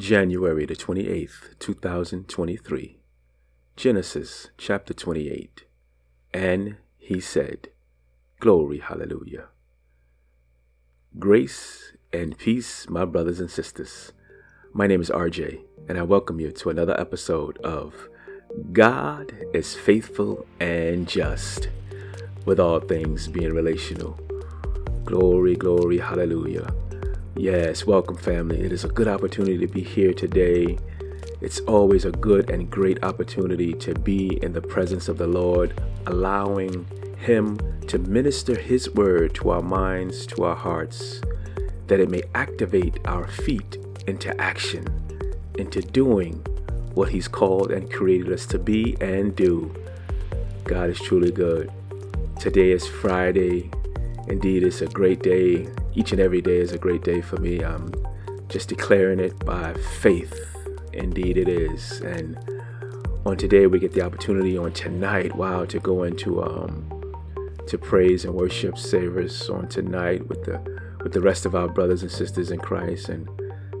January the 28th, 2023. Genesis chapter 28. And he said, Glory, hallelujah. Grace and peace, my brothers and sisters. My name is RJ, and I welcome you to another episode of God is Faithful and Just, with all things being relational. Glory, glory, hallelujah. Yes, welcome, family. It is a good opportunity to be here today. It's always a good and great opportunity to be in the presence of the Lord, allowing Him to minister His word to our minds, to our hearts, that it may activate our feet into action, into doing what He's called and created us to be and do. God is truly good. Today is Friday. Indeed, it's a great day each and every day is a great day for me. I'm just declaring it by faith. Indeed, it is. And on today, we get the opportunity on tonight, wow, to go into um, to praise and worship service on tonight with the with the rest of our brothers and sisters in Christ. And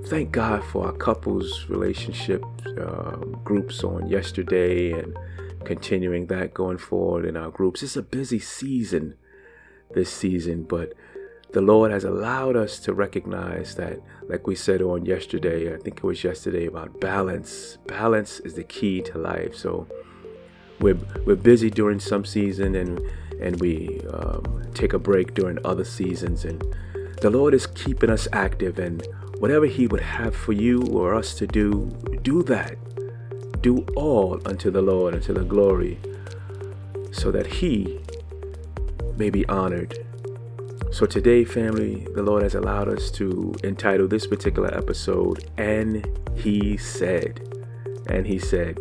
thank God for our couples relationship uh, groups on yesterday and continuing that going forward in our groups. It's a busy season this season, but the Lord has allowed us to recognize that, like we said on yesterday, I think it was yesterday about balance. Balance is the key to life. So we're, we're busy during some season and, and we um, take a break during other seasons. And the Lord is keeping us active. And whatever He would have for you or us to do, do that. Do all unto the Lord, unto the glory, so that He may be honored so, today, family, the Lord has allowed us to entitle this particular episode, And He Said. And He Said.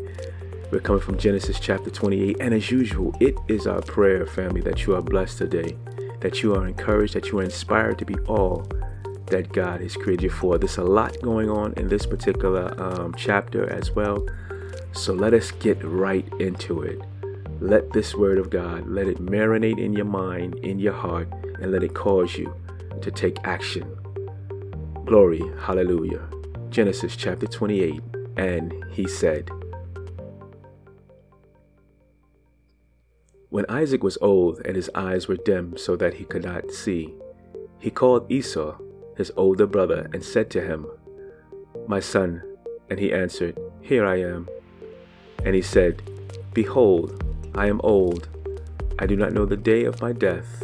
We're coming from Genesis chapter 28. And as usual, it is our prayer, family, that you are blessed today, that you are encouraged, that you are inspired to be all that God has created you for. There's a lot going on in this particular um, chapter as well. So let us get right into it. Let this word of God, let it marinate in your mind, in your heart, and let it cause you to take action. Glory, hallelujah. Genesis chapter 28. And he said, When Isaac was old and his eyes were dim so that he could not see, he called Esau, his older brother, and said to him, My son. And he answered, Here I am. And he said, Behold, I am old. I do not know the day of my death.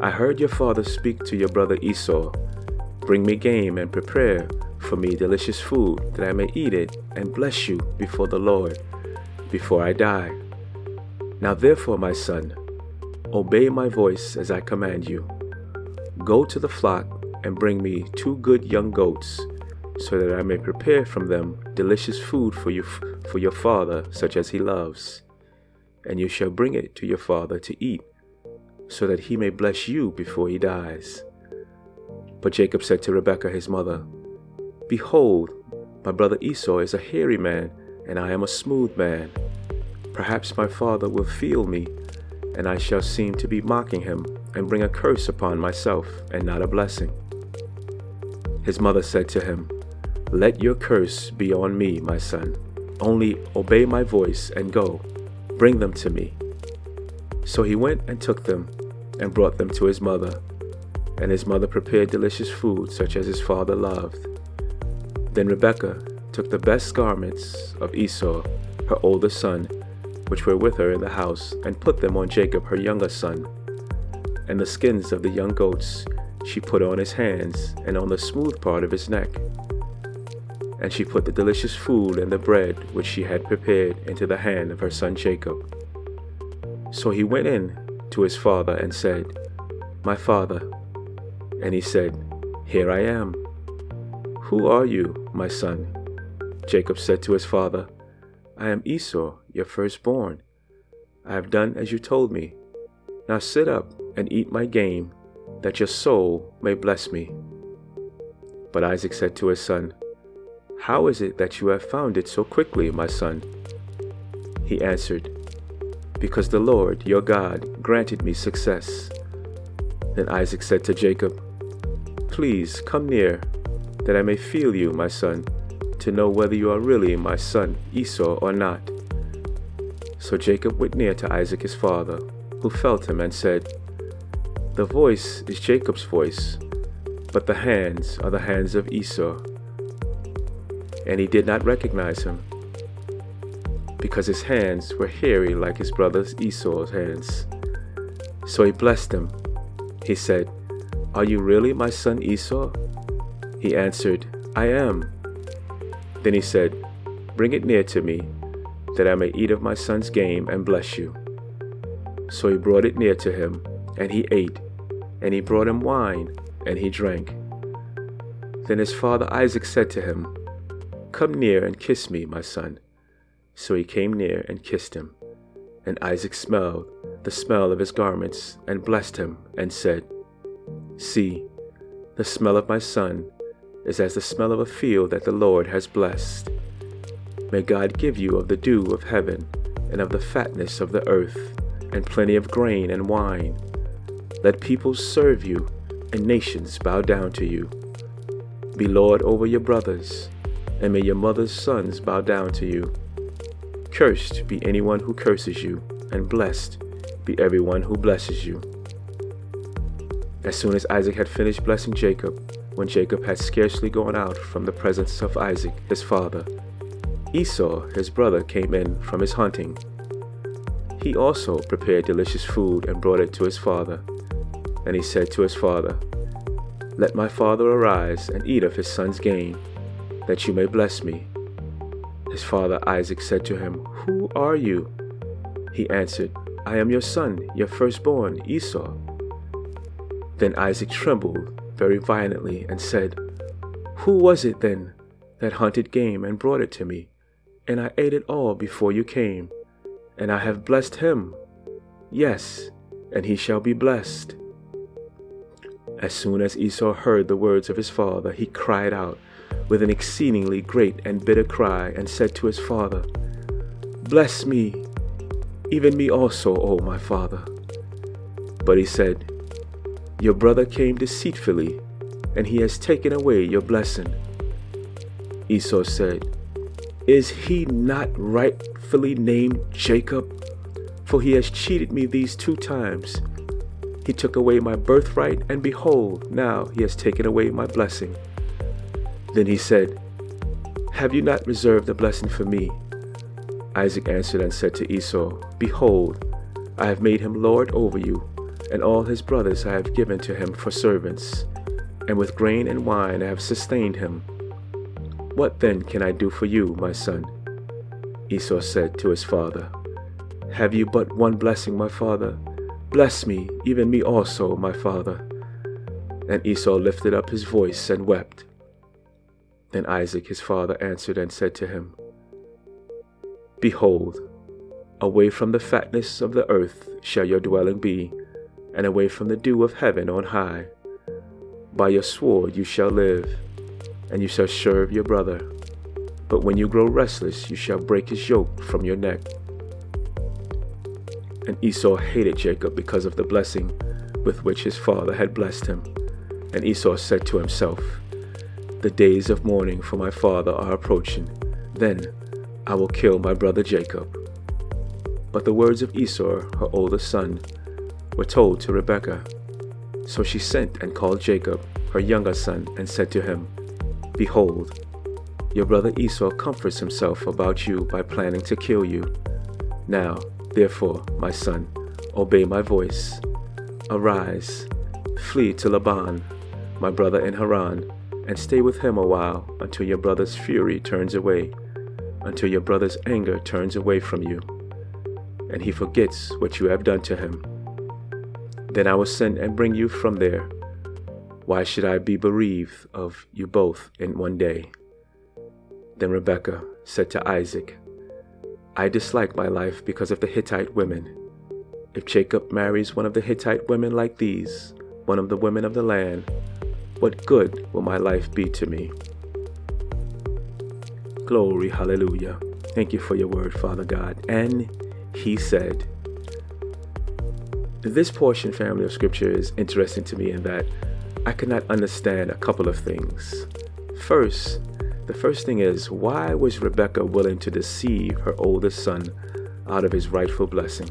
I heard your father speak to your brother Esau. Bring me game and prepare for me delicious food, that I may eat it and bless you before the Lord, before I die. Now therefore, my son, obey my voice as I command you. Go to the flock and bring me two good young goats, so that I may prepare from them delicious food for you for your father, such as he loves. And you shall bring it to your father to eat so that he may bless you before he dies. But Jacob said to Rebekah his mother, Behold, my brother Esau is a hairy man, and I am a smooth man. Perhaps my father will feel me, and I shall seem to be mocking him, and bring a curse upon myself, and not a blessing. His mother said to him, Let your curse be on me, my son. Only obey my voice and go. Bring them to me. So he went and took them and brought them to his mother. And his mother prepared delicious food such as his father loved. Then Rebekah took the best garments of Esau, her older son, which were with her in the house, and put them on Jacob, her younger son. And the skins of the young goats she put on his hands and on the smooth part of his neck. And she put the delicious food and the bread which she had prepared into the hand of her son Jacob. So he went in to his father and said, My father. And he said, Here I am. Who are you, my son? Jacob said to his father, I am Esau, your firstborn. I have done as you told me. Now sit up and eat my game, that your soul may bless me. But Isaac said to his son, How is it that you have found it so quickly, my son? He answered, Because the Lord your God granted me success. Then Isaac said to Jacob, Please come near, that I may feel you, my son, to know whether you are really my son Esau or not. So Jacob went near to Isaac his father, who felt him and said, The voice is Jacob's voice, but the hands are the hands of Esau. And he did not recognize him, because his hands were hairy like his brother Esau's hands. So he blessed him. He said, Are you really my son Esau? He answered, I am. Then he said, Bring it near to me, that I may eat of my son's game and bless you. So he brought it near to him, and he ate, and he brought him wine, and he drank. Then his father Isaac said to him, Come near and kiss me, my son. So he came near and kissed him. And Isaac smelled the smell of his garments, and blessed him, and said, See, the smell of my son is as the smell of a field that the Lord has blessed. May God give you of the dew of heaven, and of the fatness of the earth, and plenty of grain and wine. Let peoples serve you, and nations bow down to you. Be Lord over your brothers, and may your mother's sons bow down to you. Cursed be anyone who curses you, and blessed be everyone who blesses you. As soon as Isaac had finished blessing Jacob, when Jacob had scarcely gone out from the presence of Isaac, his father, Esau, his brother, came in from his hunting. He also prepared delicious food and brought it to his father. And he said to his father, Let my father arise and eat of his son's game, that you may bless me. His father Isaac said to him, Who are you? He answered, I am your son, your firstborn, Esau. Then Isaac trembled very violently and said, Who was it then that hunted game and brought it to me? And I ate it all before you came, and I have blessed him. Yes, and he shall be blessed. As soon as Esau heard the words of his father, he cried out with an exceedingly great and bitter cry, and said to his father, Bless me, even me also, O my father. But he said, your brother came deceitfully, and he has taken away your blessing. Esau said, Is he not rightfully named Jacob? For he has cheated me these two times. He took away my birthright, and behold, now he has taken away my blessing. Then he said, Have you not reserved a blessing for me? Isaac answered and said to Esau, Behold, I have made him lord over you and all his brothers I have given to him for servants, and with grain and wine I have sustained him. What then can I do for you, my son? Esau said to his father, Have you but one blessing, my father? Bless me, even me also, my father. And Esau lifted up his voice and wept. Then Isaac his father answered and said to him, Behold, away from the fatness of the earth shall your dwelling be, and away from the dew of heaven on high. By your sword you shall live, and you shall serve your brother. But when you grow restless, you shall break his yoke from your neck. And Esau hated Jacob because of the blessing with which his father had blessed him. And Esau said to himself, The days of mourning for my father are approaching. Then I will kill my brother Jacob. But the words of Esau, her oldest son, were told to Rebekah. So she sent and called Jacob, her younger son, and said to him, Behold, your brother Esau comforts himself about you by planning to kill you. Now, therefore, my son, obey my voice. Arise, flee to Laban, my brother in Haran, and stay with him a while until your brother's fury turns away, until your brother's anger turns away from you, and he forgets what you have done to him. Then I will send and bring you from there. Why should I be bereaved of you both in one day? Then Rebekah said to Isaac, I dislike my life because of the Hittite women. If Jacob marries one of the Hittite women like these, one of the women of the land, what good will my life be to me? Glory, hallelujah. Thank you for your word, Father God. And he said, This portion, family of scripture, is interesting to me in that I cannot understand a couple of things. First, the first thing is why was Rebekah willing to deceive her oldest son out of his rightful blessing?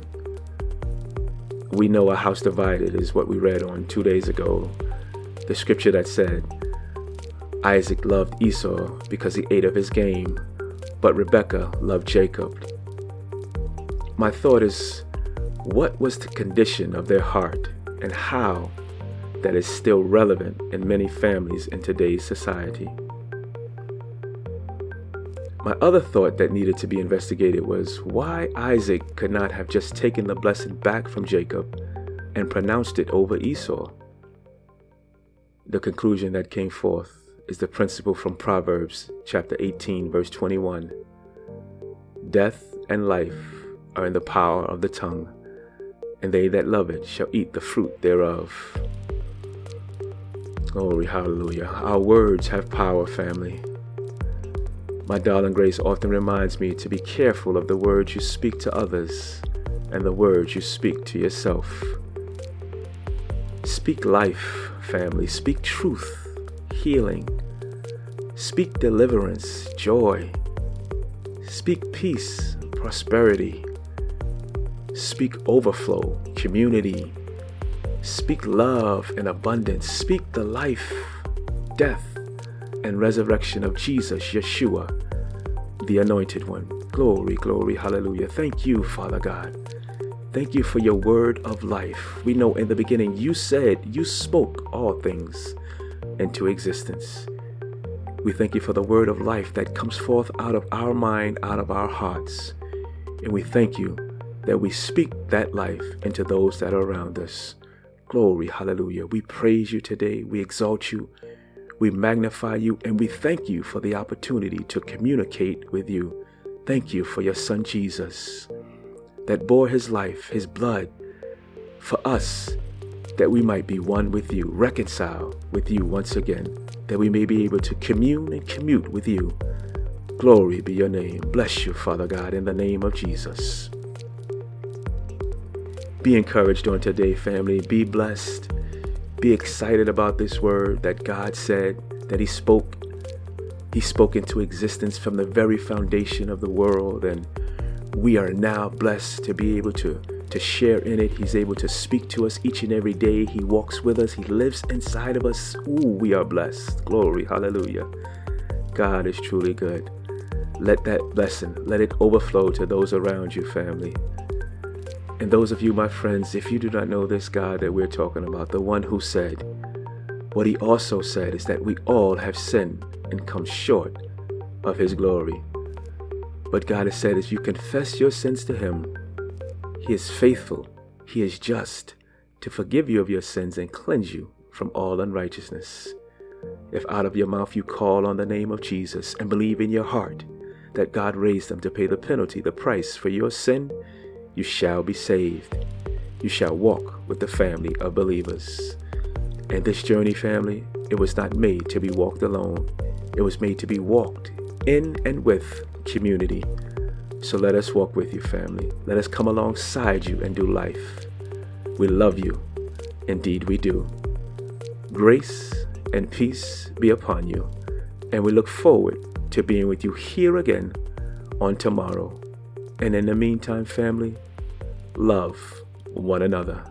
We know a house divided is what we read on two days ago. The scripture that said, Isaac loved Esau because he ate of his game, but Rebekah loved Jacob. My thought is, what was the condition of their heart and how that is still relevant in many families in today's society? My other thought that needed to be investigated was why Isaac could not have just taken the blessing back from Jacob and pronounced it over Esau. The conclusion that came forth is the principle from Proverbs chapter 18 verse 21. Death and life are in the power of the tongue, and they that love it shall eat the fruit thereof. Glory, hallelujah. Our words have power, family. My darling Grace often reminds me to be careful of the words you speak to others and the words you speak to yourself. Speak life, family. Speak truth healing. Speak deliverance, joy. Speak peace, prosperity. Speak overflow, community. Speak love and abundance. Speak the life, death, and resurrection of Jesus, Yeshua, the Anointed One. Glory, glory, hallelujah. Thank you, Father God. Thank you for your word of life. We know in the beginning you said you spoke all things into existence. We thank you for the word of life that comes forth out of our mind, out of our hearts. And we thank you that we speak that life into those that are around us. Glory, hallelujah. We praise you today. We exalt you. We magnify you. And we thank you for the opportunity to communicate with you. Thank you for your son Jesus that bore his life, his blood for us that we might be one with you, reconcile with you once again, that we may be able to commune and commute with you. Glory be your name. Bless you, Father God, in the name of Jesus. Be encouraged on today, family. Be blessed. Be excited about this word that God said, that He spoke. He spoke into existence from the very foundation of the world, and we are now blessed to be able to to share in it. He's able to speak to us each and every day. He walks with us. He lives inside of us. Ooh, we are blessed. Glory. Hallelujah. God is truly good. Let that blessing, let it overflow to those around you, family. And those of you, my friends, if you do not know this God that we're talking about, the one who said, what he also said is that we all have sinned and come short of his glory. But God has said, if you confess your sins to him, he is faithful, He is just to forgive you of your sins and cleanse you from all unrighteousness. If out of your mouth you call on the name of Jesus and believe in your heart that God raised him to pay the penalty, the price for your sin, you shall be saved. You shall walk with the family of believers. And this journey, family, it was not made to be walked alone. It was made to be walked in and with community. So let us walk with you, family. Let us come alongside you and do life. We love you. Indeed, we do. Grace and peace be upon you. And we look forward to being with you here again on tomorrow. And in the meantime, family, love one another.